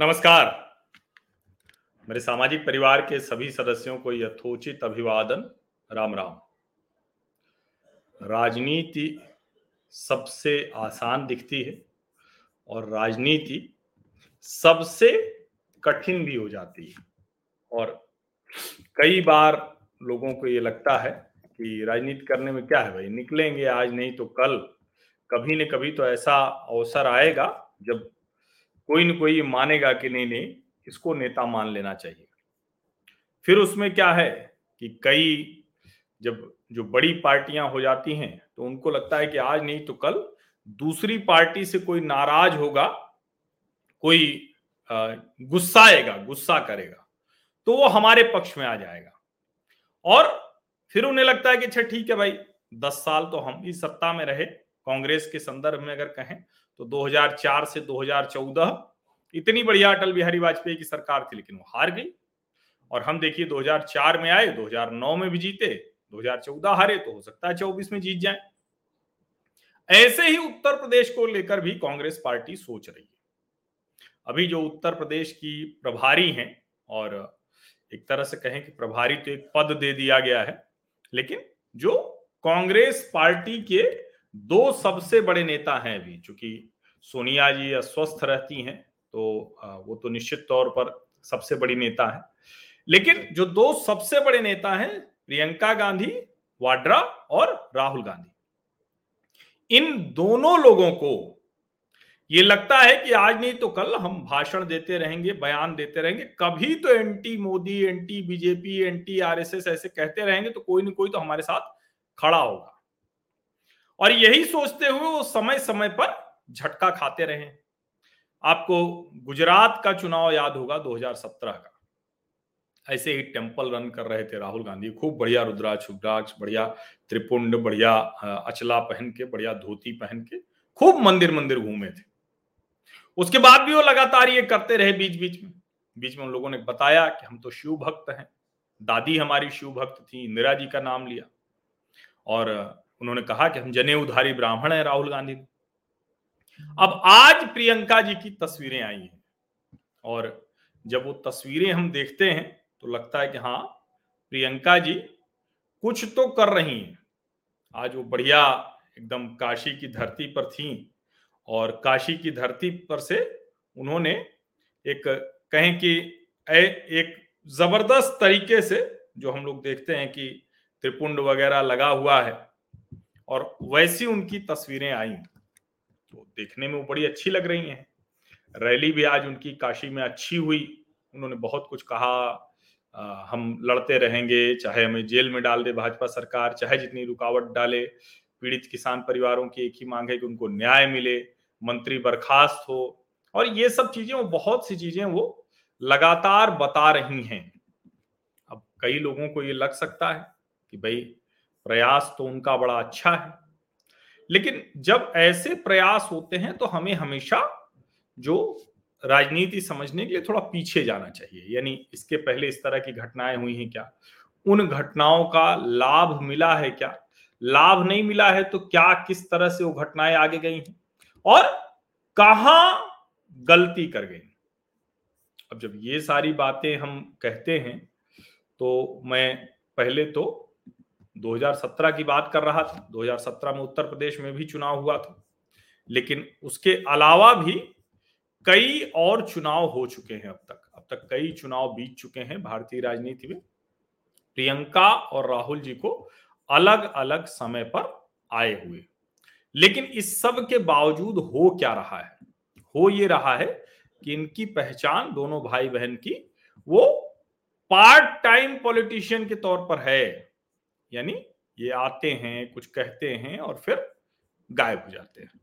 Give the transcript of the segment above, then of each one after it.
नमस्कार। मेरे सामाजिक परिवार के सभी सदस्यों को यथोचित अभिवादन। राम राम। राजनीति सबसे आसान दिखती है और राजनीति सबसे कठिन भी हो जाती है। और कई बार लोगों को ये लगता है कि राजनीति करने में क्या है भाई, निकलेंगे आज नहीं तो कल। कभी न कभी तो ऐसा अवसर आएगा जब कोई ना कोई मानेगा कि नहीं नहीं, इसको नेता मान लेना चाहिए। फिर उसमें क्या है कि कई जब जो बड़ी पार्टियाँ हो जाती हैं तो उनको लगता है कि आज नहीं तो कल दूसरी पार्टी से कोई नाराज़ होगा, कोई गुस्सा आएगा, गुस्सा करेगा तो वो हमारे पक्ष में आ जाएगा। और फिर उन्हें लगता है कि अच्छा ठीक है भाई, दस साल तो हम ही सत्ता में रहे, कांग्रेस के संदर्भ में अगर कहें तो 2004 से 2014 इतनी बढ़िया अटल बिहारी वाजपेयी की सरकार थी, लेकिन वो हार गई। और हम देखिए 2004 में आए 2009 में भी जीते 2014 हारे तो हो सकता है 24 में जीत जाए। ऐसे ही उत्तर प्रदेश को लेकर भी कांग्रेस पार्टी सोच रही है। अभी जो उत्तर प्रदेश की प्रभारी हैं, और एक तरह से कहें कि प्रभारी तो एक पद दे दिया गया है, लेकिन जो कांग्रेस पार्टी के दो सबसे बड़े नेता हैं अभी, चूँकि सोनिया जी अस्वस्थ रहती हैं तो वो तो निश्चित तौर पर सबसे बड़ी नेता है। लेकिन जो दो सबसे बड़े नेता हैं, प्रियंका गांधी, वाड्रा और राहुल गांधी, इन दोनों लोगों को ये लगता है कि आज नहीं तो कल हम भाषण देते रहेंगे, बयान देते रहेंगे। कभी तो anti Modi, anti BJP, anti RSS ऐसे कहते रहेंगे तो कोई ना कोई तो हमारे साथ खड़ा होगा। और यही सोचते हुए वो समय समय पर झटका खाते रहे आपको गुजरात का चुनाव याद होगा 2017 का। ऐसे ही टेंपल रन कर रहे थे राहुल गांधी। खूब बढ़िया रुद्राक्ष रुद्राक्ष बढ़िया त्रिपुंड, बढ़िया अचला पहन के, बढ़िया धोती पहन के खूब मंदिर मंदिर घूमे थे। उसके बाद भी वो लगातार ये करते रहे बीच बीच में। बीच में उन लोगों ने बताया कि हम तो शिव भक्त हैं। दादी हमारी शिव भक्त थी, इंदिरा जी का नाम लिया। और उन्होंने कहा कि हम जने उधारी ब्राह्मण है राहुल गांधी। अब आज प्रियंका जी की तस्वीरें आई हैं और जब वो तस्वीरें हम देखते हैं तो लगता है कि हाँ प्रियंका जी कुछ तो कर रही हैं। आज वो बढ़िया एकदम काशी की धरती पर थी और काशी की धरती पर से उन्होंने एक कहें कि एक ज़बरदस्त तरीके से जो हम लोग देखते हैं कि त्रिपुंड वगैरह लगा हुआ है और वैसी उनकी तस्वीरें आई। तो देखने में वो बड़ी अच्छी लग रही हैं। रैली भी आज उनकी काशी में अच्छी हुई। उन्होंने बहुत कुछ कहा आ, हम लड़ते रहेंगे चाहे हमें जेल में डाल दे भाजपा सरकार चाहे जितनी रुकावट डाले पीड़ित किसान परिवारों की एक ही मांग है कि उनको न्याय मिले मंत्री बर्खास्त हो। और ये सब चीज़ें वो बहुत सी चीज़ें वो लगातार बता रही हैं। अब कई लोगों को ये लग सकता है कि भाई प्रयास तो उनका बड़ा अच्छा है। लेकिन जब ऐसे प्रयास होते हैं तो हमें हमेशा जो राजनीति समझने के लिए थोड़ा पीछे जाना चाहिए। यानी इसके पहले इस तरह की घटनाएँ हुई हैं क्या? उन घटनाओं का लाभ मिला है क्या? लाभ नहीं मिला है तो क्या किस तरह से वो घटनाएँ आगे गई हैं? और कहा गलती कर गई अब जब ये सारी बातें हम कहते हैं तो मैं पहले तो 2017 की बात कर रहा था 2017 में उत्तर प्रदेश में भी चुनाव हुआ था। लेकिन उसके अलावा भी कई और चुनाव हो चुके हैं अब तक। अब तक कई चुनाव बीत चुके हैं भारतीय राजनीति में। प्रियंका और राहुल जी को अलग अलग समय पर आए हुए। लेकिन इस सब के बावजूद हो क्या रहा है? हो ये रहा है कि इनकी पहचान दोनों भाई बहन की वो पार्ट टाइम पॉलिटिशियन के तौर पर है। यानी ये आते हैं, कुछ कहते हैं और फिर गायब हो जाते हैं।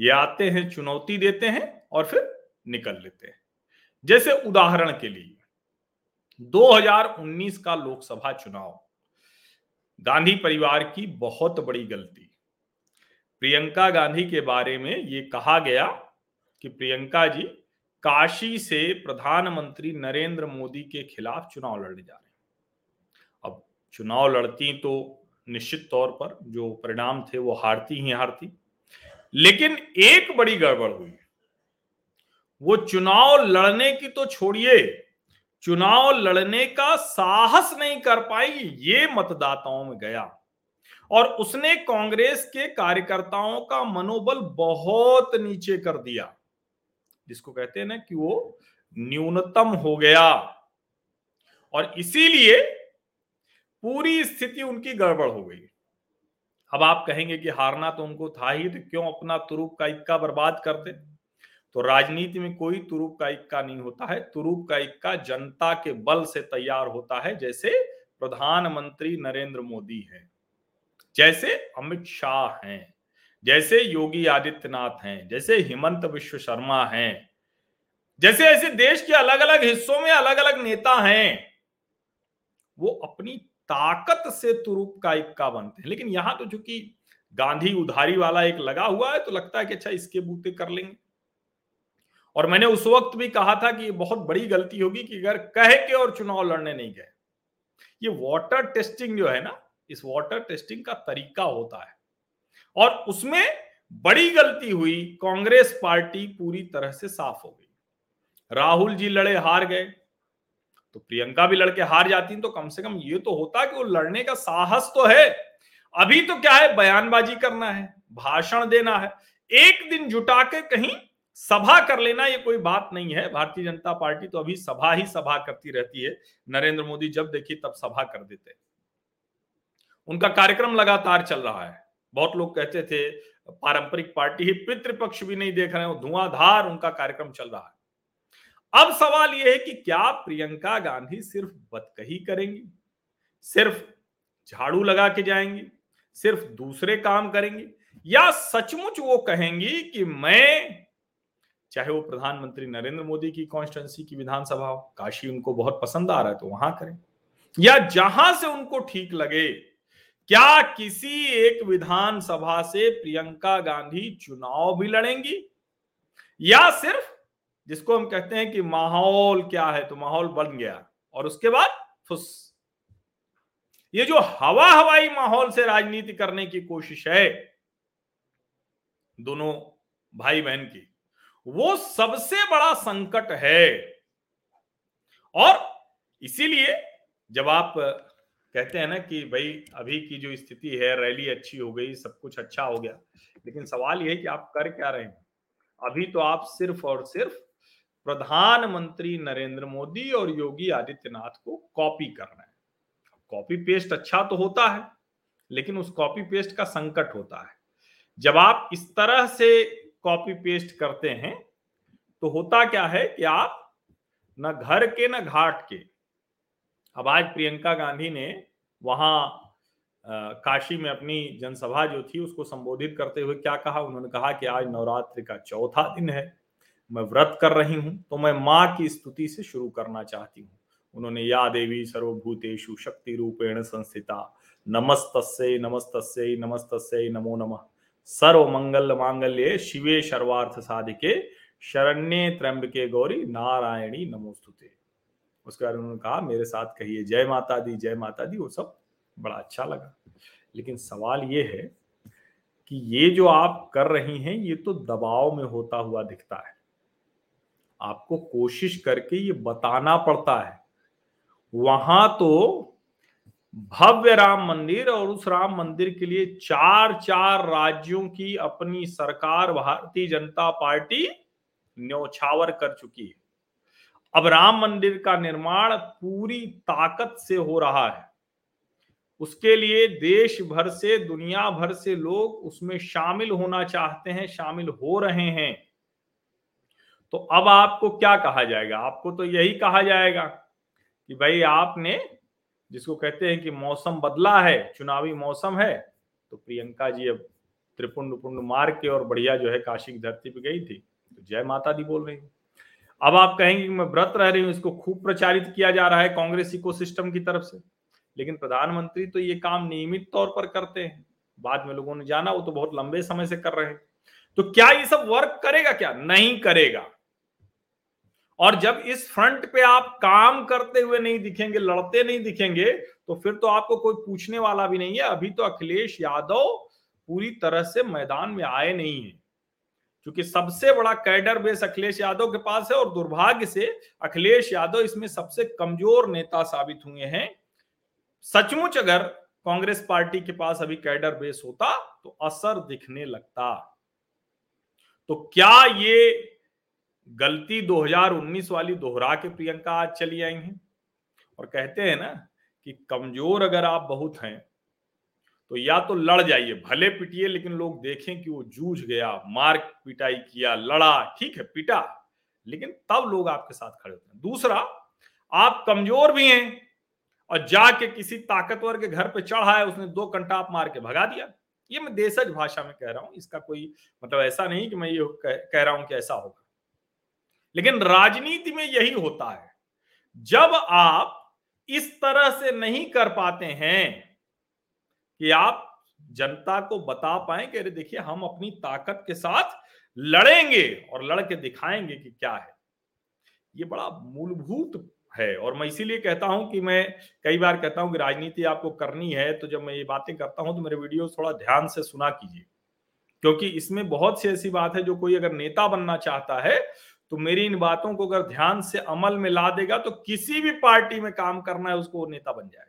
ये आते हैं, चुनौती देते हैं और फिर निकल लेते हैं। जैसे उदाहरण के लिए 2019 का लोकसभा चुनाव, गांधी परिवार की बहुत बड़ी गलती। प्रियंका गांधी के बारे में ये कहा गया कि प्रियंका जी काशी से प्रधानमंत्री नरेंद्र मोदी के खिलाफ चुनाव लड़ने जा रहे हैं। चुनाव लड़ती तो निश्चित तौर पर जो परिणाम थे वो हारती ही हारती। लेकिन एक बड़ी गड़बड़ हुई। वो चुनाव लड़ने की तो छोड़िए, चुनाव लड़ने का साहस नहीं कर पाई, ये मतदाताओं में गया। और उसने कांग्रेस के कार्यकर्ताओं का मनोबल बहुत नीचे कर दिया। जिसको कहते हैं ना कि वो न्यूनतम हो गया। और इसीलिए पूरी स्थिति उनकी गड़बड़ हो गई। अब आप कहेंगे कि हारना तो उनको था ही तो क्यों अपना तुरुप का इक्का बर्बाद करते? तो राजनीति में कोई तुरुप का इक्का नहीं होता है। तुरुप का इक्का जनता के बल से तैयार होता है, जैसे प्रधानमंत्री नरेंद्र मोदी है, जैसे अमित शाह हैं, जैसे योगी आदित्यनाथ हैं, जैसे हिमंत विश्व शर्मा हैं, जैसे ऐसे देश के अलग अलग हिस्सों में अलग अलग नेता हैं, वो अपनी ताकत से तुरुप का इक्का बनते हैं। लेकिन यहाँ तो चूँकि गांधी उधारी वाला एक लगा हुआ है तो लगता है कि अच्छा इसके बूते कर लेंगे। और मैंने उस वक्त भी कहा था कि ये बहुत बड़ी गलती होगी कि अगर कह के और चुनाव लड़ने नहीं गए, ये वाटर टेस्टिंग जो है ना, इस वाटर टेस्टिंग का तरीका होता है। और उसमें बड़ी गलती हुई, कांग्रेस पार्टी पूरी तरह से साफ़ हो गई। राहुल जी लड़े हार गए। तो प्रियंका भी लड़के हार जाती तो कम से कम ये तो होता कि वो लड़ने का साहस तो है। अभी तो क्या है, बयानबाजी करना है, भाषण देना है, एक दिन जुटा के कहीं सभा कर लेना, ये कोई बात नहीं है। भारतीय जनता पार्टी तो अभी सभा ही सभा करती रहती है। नरेंद्र मोदी जब देखी तब सभा कर देते उनका कार्यक्रम लगातार चल रहा है। बहुत लोग कहते थे, पारंपरिक पार्टी ही पितृपक्ष भी नहीं देख रहे हो धुआंधार उनका कार्यक्रम चल रहा है। अब सवाल यह है कि क्या प्रियंका गांधी सिर्फ़ बदकही करेंगी? सिर्फ़ झाड़ू लगा के जाएँगी? सिर्फ़ दूसरे काम करेंगी? या सचमुच वो कहेंगी कि मैं, चाहे वो प्रधानमंत्री नरेंद्र मोदी की कॉन्स्टिट्यूंसी की विधानसभा हो, काशी उनको बहुत पसंद आ रहा है तो वहाँ करें। या जहाँ से उनको ठीक लगे, क्या किसी एक विधानसभा से प्रियंका गांधी चुनाव भी लड़ेंगी? या सिर्फ़ जिसको हम कहते हैं कि माहौल क्या है तो माहौल बन गया। और उसके बाद फुस। ये जो हवा हवाई माहौल से राजनीति करने की कोशिश है, दोनों भाई बहन की, वो सबसे बड़ा संकट है। और इसीलिए जब आप कहते हैं ना कि भाई, अभी की जो स्थिति है, रैली अच्छी हो गई, सब कुछ अच्छा हो गया, लेकिन सवाल यह है कि आप कर क्या रहे हैं? अभी तो आप सिर्फ़ और सिर्फ़ प्रधानमंत्री नरेंद्र मोदी और योगी आदित्यनाथ को कॉपी करना है। कॉपी पेस्ट अच्छा तो होता है, लेकिन उस कॉपी पेस्ट का संकट होता है। जब आप इस तरह से कॉपी पेस्ट करते हैं तो होता क्या है कि आप न घर के न घाट के, अब आज प्रियंका गांधी ने वहाँ काशी में अपनी जनसभा जो थी, उसको संबोधित करते हुए क्या कहा? उन्होंने कहा कि आज नवरात्रि का चौथा दिन है। मैं व्रत कर रही हूँ तो मैं माँ की स्तुति से शुरू करना चाहती हूँ। उन्होंने या देवी सर्वभूतेषु शक्ति रूपेण संस्थिता। नमस्तस्य नमस्तस्य नमस्तस्य, नमो नमः। सर्व मंगल मांगल्य शिवे सर्वार्थ साधिके, शरण्ये त्र्यंबके गौरी नारायणी नमोस्तुते। उसके बाद उन्होंने कहा, मेरे साथ कहिए, जय माता दी, जय माता दी, वो सब बड़ा अच्छा लगा। लेकिन सवाल ये है कि ये जो आप कर रही हैं, ये तो दबाव में होता हुआ दिखता है। आपको कोशिश करके ये बताना पड़ता है। वहाँ तो भव्य राम मंदिर और उस राम मंदिर के लिए चार चार राज्यों की अपनी सरकार, भारतीय जनता पार्टी न्यौछावर कर चुकी है। अब राम मंदिर का निर्माण पूरी ताकत से हो रहा है। उसके लिए देश भर से दुनिया भर से लोग उसमें शामिल होना चाहते हैं, शामिल हो रहे हैं। तो अब आपको क्या कहा जाएगा? आपको तो यही कहा जाएगा कि भाई आपने जिसको कहते हैं कि मौसम बदला है, चुनावी मौसम है तो प्रियंका जी अब त्रिपुंड पुंड मार के और बढ़िया जो है काशी की धरती पे गई थी। तो जय माता दी बोल रही अब आप कहेंगे कि मैं व्रत रह रही हूँ, इसको खूब प्रचारित किया जा रहा है कांग्रेस इको सिस्टम की तरफ़ से। लेकिन प्रधानमंत्री तो ये काम नियमित तौर पर करते हैं। बाद में लोगों ने जाना, वो तो बहुत लंबे समय से कर रहे हैं। तो क्या ये सब वर्क करेगा क्या? नहीं करेगा। और जब इस फ्रंट पे आप काम करते हुए नहीं दिखेंगे, लड़ते नहीं दिखेंगे तो फिर तो आपको कोई पूछने वाला भी नहीं है। अभी तो अखिलेश यादव पूरी तरह से मैदान में आए नहीं है। क्योंकि सबसे बड़ा कैडर बेस अखिलेश यादव के पास है और दुर्भाग्य से अखिलेश यादव इसमें सबसे कमज़ोर नेता साबित हुए हैं। सचमुच अगर कांग्रेस पार्टी के पास अभी कैडर बेस होता तो असर दिखने लगता। तो क्या ये गलती 2019 वाली दोहरा के प्रियंका आज चली आई हैं। और कहते हैं ना कि कमज़ोर अगर आप बहुत हैं तो या तो लड़ जाइए, भले पिटिए, लेकिन लोग देखें कि वो जूझ गया, मार पिटाई किया, लड़ा, ठीक है, पिटा, लेकिन तब लोग आपके साथ खड़े होते हैं। दूसरा, आप कमज़ोर भी हैं और जाके किसी ताकतवर के घर पे चढ़ा है, उसने दो कंटाप मार के भगा दिया। ये मैं देशज भाषा में कह रहा हूँ, इसका कोई मतलब ऐसा नहीं कि मैं ये कह रहा हूँ कि ऐसा होगा। लेकिन राजनीति में यही होता है। जब आप इस तरह से नहीं कर पाते हैं कि आप जनता को बता पाए कि अरे देखिए, हम अपनी ताकत के साथ लड़ेंगे और लड़के दिखाएँगे कि क्या है। ये बड़ा मूलभूत है और मैं इसीलिए कहता हूँ कि मैं कई बार कहता हूँ कि राजनीति आपको करनी है तो जब मैं ये बातें करता हूँ तो मेरे वीडियो थोड़ा ध्यान से सुना कीजिए। क्योंकि इसमें बहुत सी ऐसी बात है जो कोई अगर नेता बनना चाहता है तो मेरी इन बातों को अगर ध्यान से अमल में ला देगा तो किसी भी पार्टी में काम करना है, उसको नेता बन जाएगा।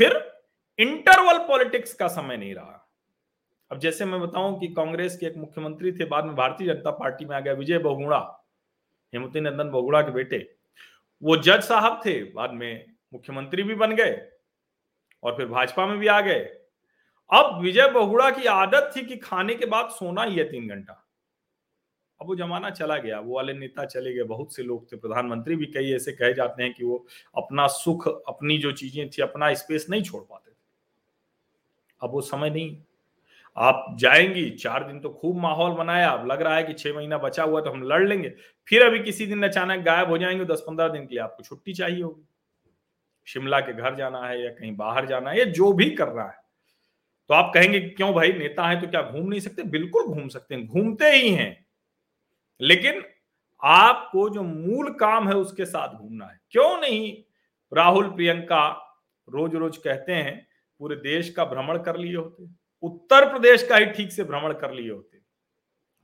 फिर इंटरवल पॉलिटिक्स का समय नहीं रहा। अब जैसे मैं बताऊँ कि कांग्रेस के एक मुख्यमंत्री थे, बाद में भारतीय जनता पार्टी में आ गया विजय बहुगुणा, हेमंती नंदन बहुगुणा के बेटे। वो जज साहब थे, बाद में मुख्यमंत्री भी बन गए और फिर भाजपा में भी आ गए। अब विजय बहुड़ा की आदत थी कि खाने के बाद सोना ही है तीन घंटा। अब वो जमाना चला गया, वो वाले नेता चले गए, बहुत से लोग थे, प्रधानमंत्री भी कई ऐसे कहे जाते हैं कि वो अपना सुख, अपनी जो चीज़ें थी, अपना स्पेस नहीं छोड़ पाते थे। अब वो समय नहीं। आप जाएँगी, चार दिन तो खूब माहौल बनाया अब लग रहा है कि छह महीना बचा हुआ तो हम लड़ लेंगे, फिर अभी किसी दिन अचानक गायब हो जाएँगे दस पंद्रह दिन के लिए आपको छुट्टी चाहिए होगी। शिमला के घर जाना है या कहीं बाहर जाना है या जो भी कर रहा है तो आप कहेंगे क्यों भाई नेता है तो क्या घूम नहीं सकते? बिल्कुल घूम सकते हैं, घूमते ही हैं। लेकिन आपको जो मूल काम है उसके साथ घूमना है। क्यों नहीं? राहुल, प्रियंका रोज रोज कहते हैं, पूरे देश का भ्रमण कर लिए होते उत्तर प्रदेश का ही ठीक से भ्रमण कर लिए होते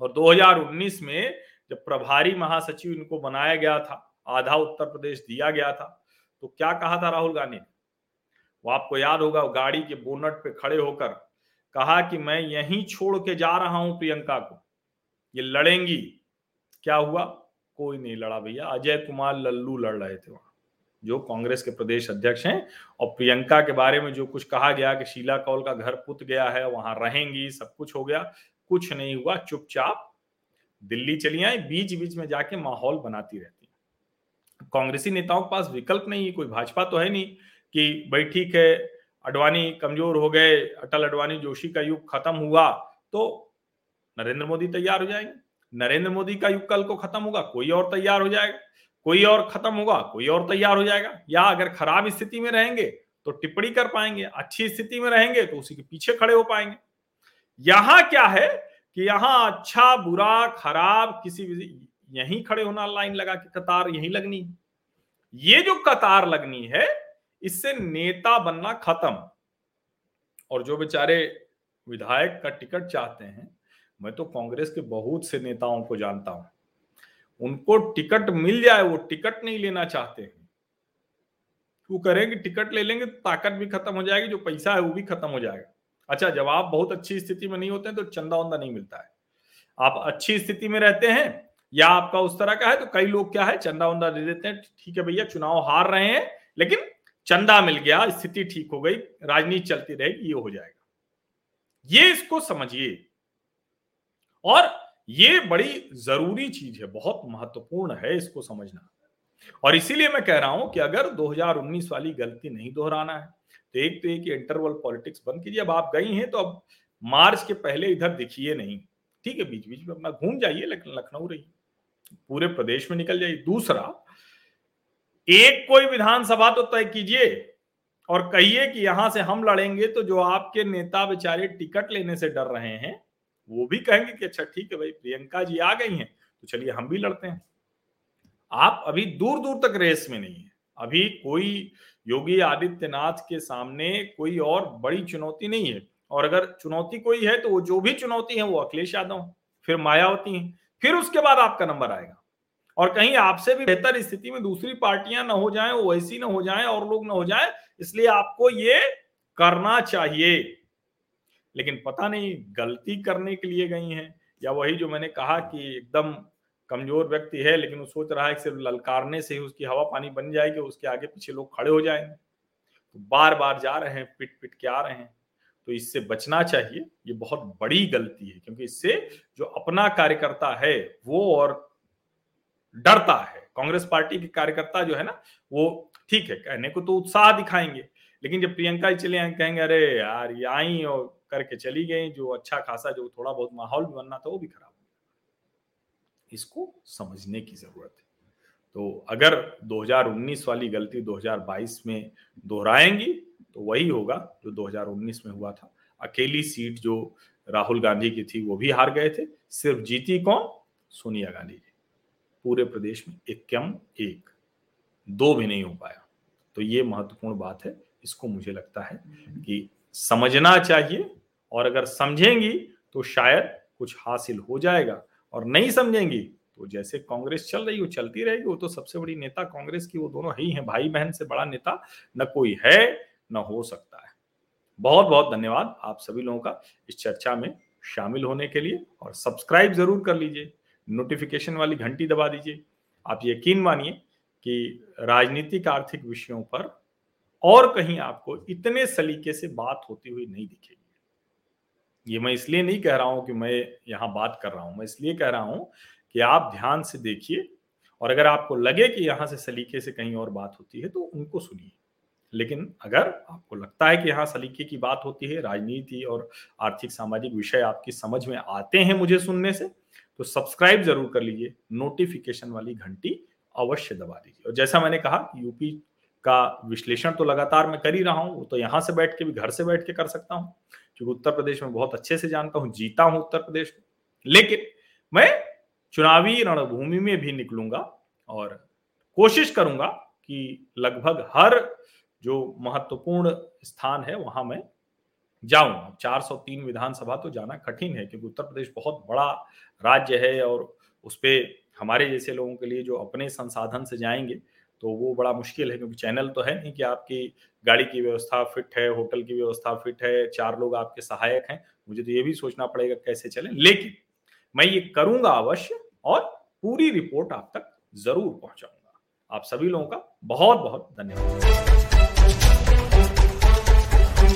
और 2019 में जब प्रभारी महासचिव इनको बनाया गया था, आधा उत्तर प्रदेश दिया गया था तो क्या कहा था राहुल गांधी ने? वो आपको याद होगा गाड़ी के बोनट पे खड़े होकर कहा कि, मैं यहीं छोड़ के जा रहा हूँ प्रियंका को। ये लड़ेंगी क्या हुआ? कोई नहीं लड़ा भैया। अजय कुमार लल्लू लड़ रहे थे वहाँ, जो कांग्रेस के प्रदेश अध्यक्ष हैं और प्रियंका के बारे में जो कुछ कहा गया कि शीला कौल का घर पुत गया है, वहाँ रहेंगी, सब कुछ हो गया। कुछ नहीं हुआ, चुपचाप दिल्ली चली आई बीच बीच में जाके माहौल बनाती रहती है। कांग्रेसी नेताओं के पास विकल्प नहीं है, कोई भाजपा तो है नहीं कि भाई ठीक है, अडवाणी कमज़ोर हो गए, अटल अडवाणी जोशी का युग खत्म हुआ तो नरेंद्र मोदी तैयार हो जाएँगे। नरेंद्र मोदी का युग कल को खत्म होगा, कोई और तैयार हो जाएगा, कोई और खत्म होगा, कोई और तैयार हो जाएगा। या अगर खराब स्थिति में रहेंगे तो टिप्पणी कर पाएँगे, अच्छी स्थिति में रहेंगे तो उसी के पीछे खड़े हो पाएँगे। यहाँ क्या है कि यहाँ अच्छा बुरा, खराब, किसी यहीं खड़े होना, लाइन लगा के कतार यहीं लगनी। ये जो कतार लगनी है, इससे नेता बनना खत्म। और जो बेचारे विधायक का टिकट चाहते हैं मैं तो कांग्रेस के बहुत से नेताओं को जानता हूँ। उनको टिकट मिल जाए, वो टिकट नहीं लेना चाहते हैं। वो करेंगे टिकट ले लेंगे तो ताकत भी खत्म हो जाएगी, जो पैसा है वो भी खत्म हो जाएगा। अच्छा जब आप बहुत अच्छी स्थिति में नहीं होते हैं तो चंदा वंदा नहीं मिलता है। आप अच्छी स्थिति में रहते हैं या आपका उस तरह का है तो कई लोग क्या है, चंदा वंदा दे देते हैं, ठीक है भैया, चुनाव हार रहे हैं, लेकिन चंदा मिल गया, स्थिति ठीक हो गई, राजनीति चलती रहेगी, ये हो जाएगा। ये इसको समझिए। और ये बड़ी ज़रूरी चीज़ है, बहुत महत्वपूर्ण है इसको समझना। और इसीलिए मैं कह रहा हूँ कि अगर 2019 वाली गलती नहीं दोहराना है तो एक तो एक इंटरवल पॉलिटिक्स बंद कीजिए। अब आप गई हैं तो अब मार्च के पहले इधर दिखिए नहीं। ठीक है बीच बीच में अपना घूम जाइए, लेकिन लखनऊ रही पूरे प्रदेश में निकल जाइए। दूसरा, एक कोई विधानसभा तो तय कीजिए और कहिए कि यहाँ से हम लड़ेंगे तो जो आपके नेता बेचारे टिकट लेने से डर रहे हैं वो भी कहेंगे कि अच्छा ठीक है भाई, प्रियंका जी आ गई हैं तो चलिए हम भी लड़ते हैं। आप अभी दूर दूर तक रेस में नहीं है। अभी कोई योगी आदित्यनाथ के सामने कोई और बड़ी चुनौती नहीं है। और अगर चुनौती कोई है तो वो जो भी चुनौती है, वो अखिलेश यादव, फिर मायावती हैं, फिर उसके बाद आपका नंबर आएगा। और कहीं आपसे भी बेहतर स्थिति में दूसरी पार्टियाँ ना हो जाएँ ओवैसी ना हो जाएँ और लोग ना हो जाएँ, इसलिए आपको ये करना चाहिए। लेकिन पता नहीं गलती करने के लिए गई हैं, या वही जो मैंने कहा कि एकदम कमज़ोर व्यक्ति है, लेकिन वो सोच रहा है कि सिर्फ़ ललकारने से ही उसकी हवा पानी बन जाएगी उसके आगे पीछे लोग खड़े हो जाएँगे तो बार बार जा रहे हैं पिट पिट के आ रहे हैं। तो इससे बचना चाहिए, ये बहुत बड़ी गलती है, क्योंकि इससे जो अपना कार्यकर्ता है, वो और डरता है। कांग्रेस पार्टी के कार्यकर्ता जो है ना, वो ठीक है, कहने को तो उत्साह दिखाएँगे, लेकिन जब प्रियंका चले कहेंगे, अरे यार, ये आई और करके चली गई जो अच्छा खासा जो थोड़ा बहुत माहौल भी बनना था वो भी खराब हो गया। इसको समझने की ज़रूरत है। तो अगर 2019 वाली गलती 2022 में दोहराएँगी तो वही होगा जो 2019 में हुआ था। अकेली सीट जो राहुल गांधी की थी वो भी हार गए थे। सिर्फ़ जीती कौन? सोनिया गांधी जी। पूरे प्रदेश में इक्यम एक। दो भी नहीं हो पाया। तो ये महत्वपूर्ण बात है। इसको मुझे लगता है कि समझना चाहिए और अगर समझेंगी तो शायद कुछ हासिल हो जाएगा। और नहीं समझेंगी तो जैसे कांग्रेस चल रही वो चलती रहेगी, वो तो सबसे बड़ी नेता कांग्रेस की, वो दोनों ही हैं भाई बहन से बड़ा नेता न कोई है, न हो सकता है। बहुत बहुत धन्यवाद आप सभी लोगों का इस चर्चा में शामिल होने के लिए, और सब्सक्राइब ज़रूर कर लीजिए, नोटिफिकेशन वाली घंटी दबा दीजिए। आप यकीन मानिए कि राजनीतिक आर्थिक विषयों पर और कहीं आपको इतने सलीके से बात होती हुई नहीं दिखेगी। ये मैं इसलिए नहीं कह रहा हूँ कि मैं यहाँ बात कर रहा हूँ। मैं इसलिए कह रहा हूँ कि आप ध्यान से देखिए और अगर आपको लगे कि यहाँ से सलीके से कहीं और बात होती है तो उनको सुनिए। लेकिन अगर आपको लगता है कि यहाँ सलीके की बात होती है, राजनीति और आर्थिक सामाजिक विषय आपकी समझ में आते हैं मुझे सुनने से तो सब्सक्राइब ज़रूर कर लीजिए, नोटिफिकेशन वाली घंटी अवश्य दबा दीजिए। और जैसा मैंने कहा यूपी का विश्लेषण तो लगातार मैं कर ही रहा हूँ, वो तो यहाँ से बैठ के भी घर से बैठ के कर सकता हूँ। क्योंकि उत्तर प्रदेश में बहुत अच्छे से जानता हूँ, जीता हूँ उत्तर प्रदेश में लेकिन मैं चुनावी रणभूमि में भी निकलूँगा और कोशिश करूँगा कि लगभग हर जो महत्वपूर्ण स्थान है, वहाँ मैं जाऊँ अब 403 विधानसभा तो जाना कठिन है, क्योंकि उत्तर प्रदेश बहुत बड़ा राज्य है और उस पर हमारे जैसे लोगों के लिए जो अपने संसाधन से जाएँगे तो वो बड़ा मुश्किल है क्योंकि चैनल तो है नहीं कि आपकी गाड़ी की व्यवस्था फिट है, होटल की व्यवस्था फिट है, चार लोग आपके सहायक हैं। मुझे तो ये भी सोचना पड़ेगा कैसे चले। लेकिन मैं ये करूँगा अवश्य और पूरी रिपोर्ट आप तक ज़रूर पहुंचाऊँगा। आप सभी लोगों का बहुत बहुत धन्यवाद।